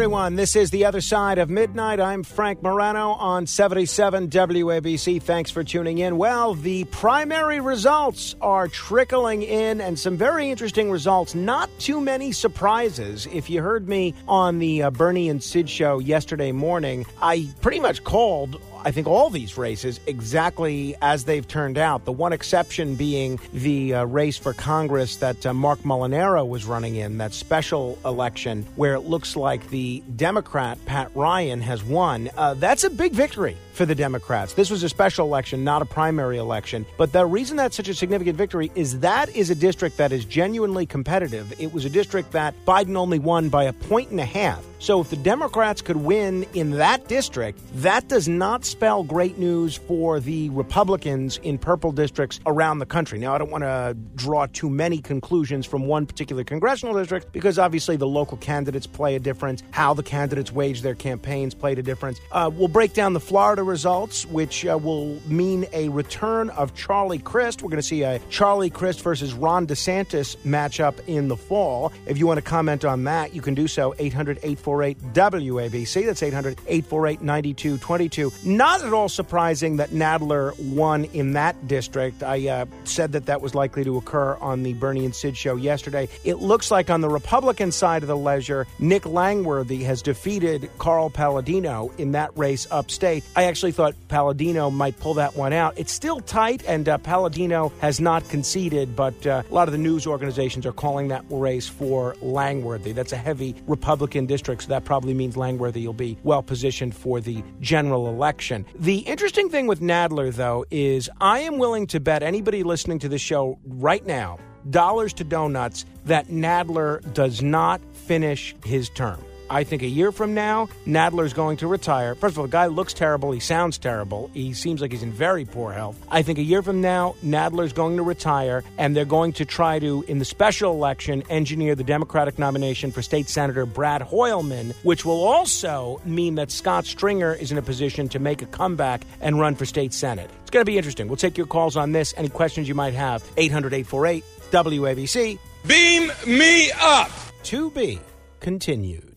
everyone. This is The Other Side of Midnight. I'm Frank Morano on 77 WABC. Thanks for tuning in. Well, the primary results are trickling in, and some very interesting results. Not too many surprises. If you heard me on the uh, Bernie and Sid show yesterday morning, I pretty much called I think all these races exactly as they've turned out. The one exception being the uh, race for Congress that uh, Marc Molinaro was running in, that special election where it looks like the Democrat Pat Ryan has won. Uh, that's a big victory for the Democrats. This was a special election, not a primary election. But the reason that's such a significant victory is that is a district that is genuinely competitive. It was a district that Biden only won by a point and a half. So if the Democrats could win in that district, that does not spell great news for the Republicans in purple districts around the country. Now, I don't want to draw too many conclusions from one particular congressional district because obviously the local candidates play a difference. How the candidates wage their campaigns played a difference. Uh, we'll break down the Florida results, which uh, will mean a return of Charlie Crist. We're going to see a Charlie Crist versus Ron DeSantis matchup in the fall. If you want to comment on that, you can do so 800 848 WABC. That's 800 848 9222. Not at all surprising that Nadler won in that district. I uh, said that that was likely to occur on the Bernie and Sid show yesterday. It looks like on the Republican side of the ledger, Nick Langworthy has defeated Carl Paladino in that race upstate. I actually thought Paladino might pull that one out. It's still tight, and uh, Paladino has not conceded, but uh, a lot of the news organizations are calling that race for Langworthy. That's a heavy Republican district, so that probably means Langworthy will be well positioned for the general election. The interesting thing with Nadler, though, is I am willing to bet anybody listening to this show right now, dollars to donuts, that Nadler does not finish his term. I think a year from now, Nadler's going to retire. First of all, the guy looks terrible. He sounds terrible. He seems like he's in very poor health. I think a year from now, Nadler's going to retire, and they're going to try to, in the special election, engineer the Democratic nomination for State Senator Brad Hoylman, which will also mean that Scott Stringer is in a position to make a comeback and run for state Senate. It's going to be interesting. We'll take your calls on this. Any questions you might have, 800 848 WABC. Beam me up. To be continued.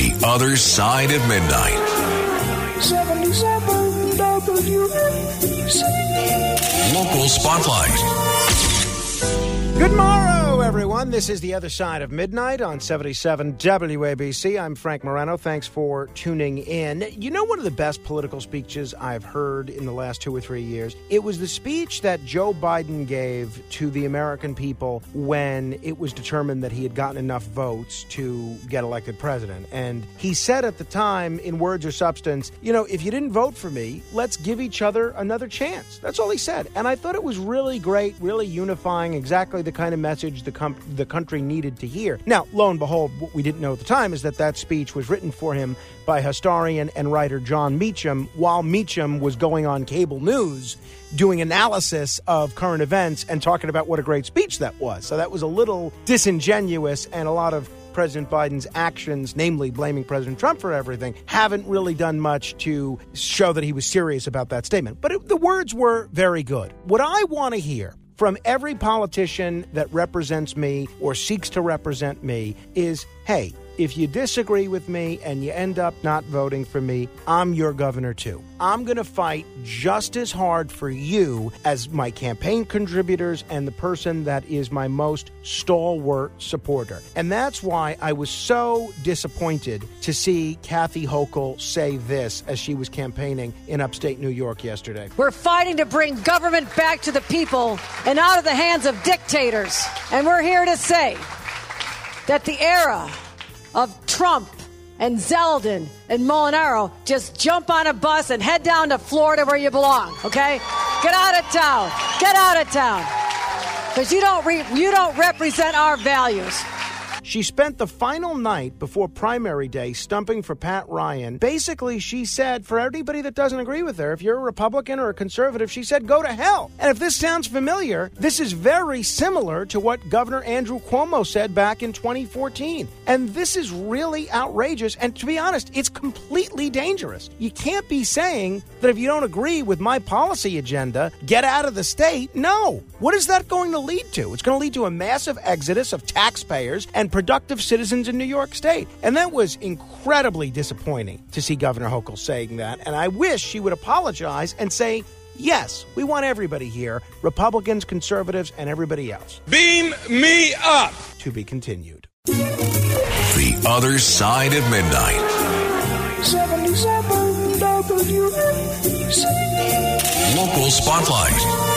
The Other Side of Midnight. 77 WABC. Local Spotlight. Good morrow, everyone. This is the other side of midnight on 77 WABC. I'm Frank Morano. Thanks for tuning in. You know, one of the best political speeches I've heard in the last two or three years? It was the speech that Joe Biden gave to the American people when it was determined that he had gotten enough votes to get elected president. And he said at the time, in words or substance, you know, if you didn't vote for me, let's give each other another chance. That's all he said. And I thought it was really great, really unifying, exactly the kind of message the, com- the country needed to hear. Now, lo and behold, what we didn't know at the time is that that speech was written for him by historian and writer Jon Meacham while Meacham was going on cable news doing analysis of current events and talking about what a great speech that was. So that was a little disingenuous and a lot of President Biden's actions, namely blaming President Trump for everything, haven't really done much to show that he was serious about that statement. But it, the words were very good. What I want to hear from every politician that represents me or seeks to represent me is hey, if you disagree with me and you end up not voting for me, I'm your governor too. I'm going to fight just as hard for you as my campaign contributors and the person that is my most stalwart supporter. And that's why I was so disappointed to see Kathy Hochul say this as she was campaigning in upstate New York yesterday. We're fighting to bring government back to the people and out of the hands of dictators. And we're here to say that the era of Trump and Zeldin and Molinaro just jump on a bus and head down to Florida where you belong, okay? Get out of town. Get out of town. Because you don't re- you don't represent our values. She spent the final night before primary day stumping for Pat Ryan. Basically, she said for anybody that doesn't agree with her, if you're a Republican or a conservative, she said go to hell. And if this sounds familiar, this is very similar to what Governor Andrew Cuomo said back in 2014. And this is really outrageous. And to be honest, it's completely dangerous. You can't be saying that if you don't agree with my policy agenda, get out of the state. No. What is that going to lead to? It's going to lead to a massive exodus of taxpayers and productive citizens in New York State. And that was incredibly disappointing to see Governor Hochul saying that. And I wish she would apologize and say, Yes, we want everybody here Republicans, conservatives, and everybody else. Beam me up. To be continued. The Other Side of Midnight. 77 WABC. Local Spotlight.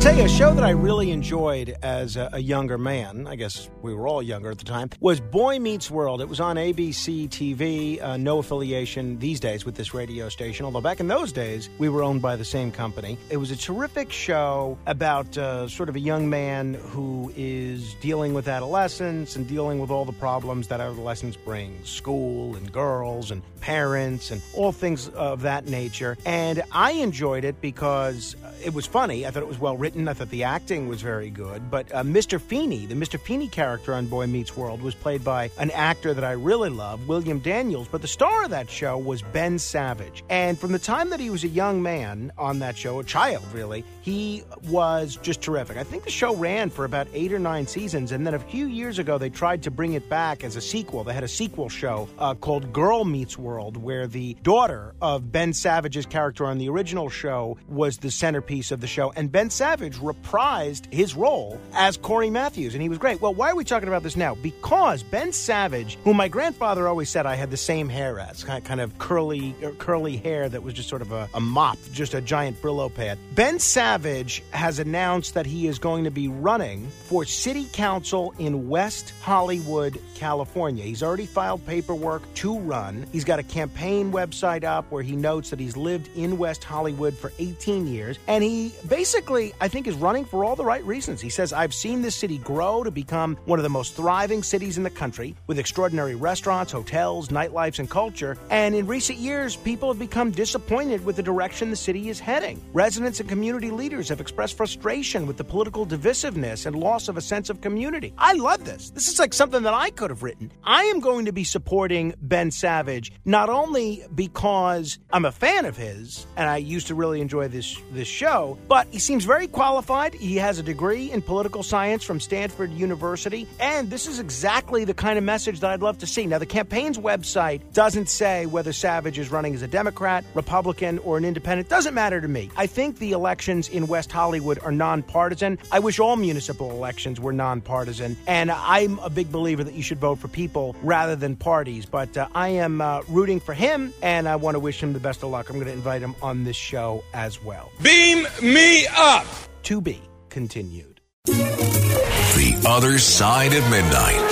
Tell you, a show that I really enjoyed as a, a, younger man, I guess we were all younger at the time, was Boy Meets World. It was on ABC TV, uh, no affiliation these days with this radio station, although back in those days, we were owned by the same company. It was a terrific show about uh, sort of a young man who is dealing with adolescence and dealing with all the problems that adolescence brings school and girls and parents and all things of that nature. And I enjoyed it because it was funny. I thought it was well written. I thought the acting was very good. But uh, Mr. Feeney, the Mr. Feeney character on Boy Meets World, was played by an actor that I really love, William Daniels. But the star of that show was Ben Savage. And from the time that he was a young man on that show, a child really, he was just terrific. I think the show ran for about eight or nine seasons. And then a few years ago, they tried to bring it back as a sequel. They had a sequel show uh, called Girl Meets World, where the daughter of Ben Savage's character on the original show was the centerpiece of the show. And Ben Savage reprised his role as Cory Matthews, and he was great. Well, why are we talking about this now? Because Ben Savage, who my grandfather always said I had the same hair as, kind of curly, er, curly hair that was just sort of a, a mop, just a giant Brillo pad. Ben Savage has announced that he is going to be running for city council in West Hollywood, California. He's already filed paperwork to run. He's got a campaign website up where he notes that he's lived in West Hollywood for 18 years, and he basically, I think, is running for all the right reasons. He says, I've seen this city grow to become one of the most thriving cities in the country with extraordinary restaurants, hotels, nightlifes, and culture. And in recent years, people have become disappointed with the direction the city is heading. Residents and community leaders have expressed frustration with the political divisiveness and loss of a sense of community. I love this. This is like something that I could have written. I am going to be supporting Ben Savage not only because I'm a fan of his and I used to really enjoy this this show, but he seems very qualified. He has a degree in political science from Stanford University, and this is exactly the kind of message that I'd love to see. Now, the campaign's website doesn't say whether Savage is running as a Democrat, Republican, or an independent. Doesn't matter to me. I think the elections in West Hollywood are nonpartisan. I wish all municipal elections were nonpartisan, and I'm a big believer that you should vote for people rather than parties. But uh, I am uh, rooting for him, and I want to wish him the best of luck. I'm going to invite him on this show as well. Beam me up. To be continued. The Other Side of Midnight.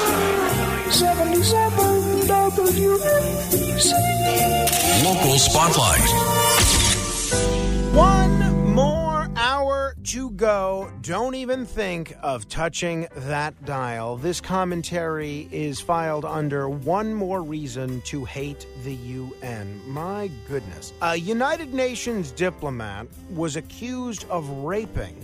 77 WABC. Local Spotlight. One more to go. Don't even think of touching that dial. This commentary is filed under one more reason to hate the UN. My goodness. A United Nations diplomat was accused of raping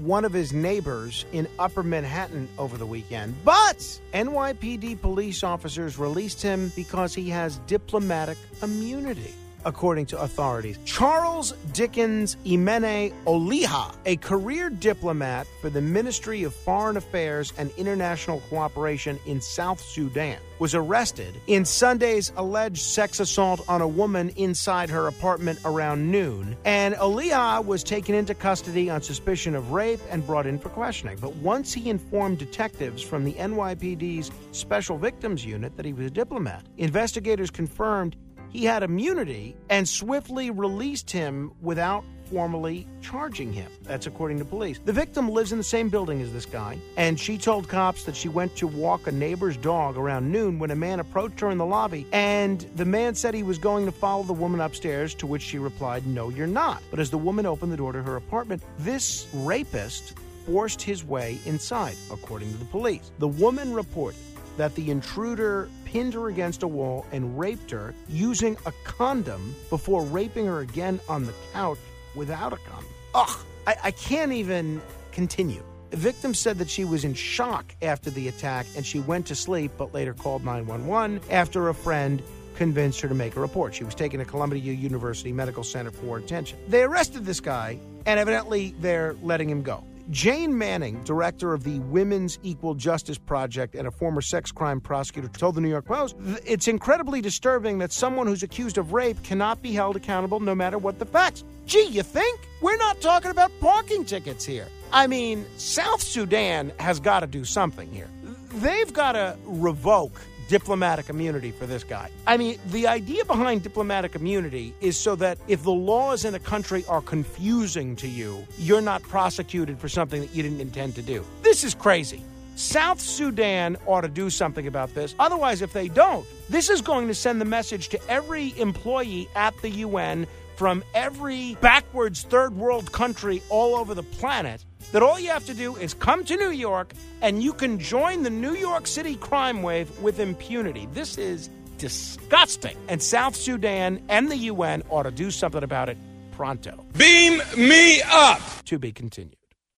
one of his neighbors in Upper Manhattan over the weekend. But NYPD police officers released him because he has diplomatic immunity according to authorities. Charles Dickens Imene Oliha, a career diplomat for the Ministry of Foreign Affairs and International Cooperation in South Sudan, was arrested in Sunday's alleged sex assault on a woman inside her apartment around noon. And Oliha was taken into custody on suspicion of rape and brought in for questioning. But once he informed detectives from the NYPD's Special Victims Unit that he was a diplomat, investigators confirmed he had immunity and swiftly released him without formally charging him. That's according to police. The victim lives in the same building as this guy, and she told cops that she went to walk a neighbor's dog around noon when a man approached her in the lobby, and the man said he was going to follow the woman upstairs, to which she replied, No, you're not. But as the woman opened the door to her apartment, this rapist forced his way inside, according to the police. The woman reported that the intruder pinned her against a wall and raped her using a condom before raping her again on the couch without a condom. Ugh, I, I can't even continue. The victim said that she was in shock after the attack and she went to sleep, but later called 911 after a friend convinced her to make a report. She was taken to Columbia University Medical Center for attention. They arrested this guy, and evidently they're letting him go. Jane Manning, director of the Women's Equal Justice Project and a former sex crime prosecutor, told the New York Post it's incredibly disturbing that someone who's accused of rape cannot be held accountable no matter what the facts. Gee, you think? We're not talking about parking tickets here. I mean, South Sudan has got to do something here. They've got to revoke diplomatic immunity for this guy. I mean, the idea behind diplomatic immunity is so that if the laws in a country are confusing to you, you're not prosecuted for something that you didn't intend to do. This is crazy. South Sudan ought to do something about this. Otherwise, if they don't, this is going to send the message to every employee at the UN from every backwards third world country all over the planet that all you have to do is come to New York and you can join the New York City crime wave with impunity. This is disgusting. And South Sudan and the UN ought to do something about it pronto. Beam me up. To be continued.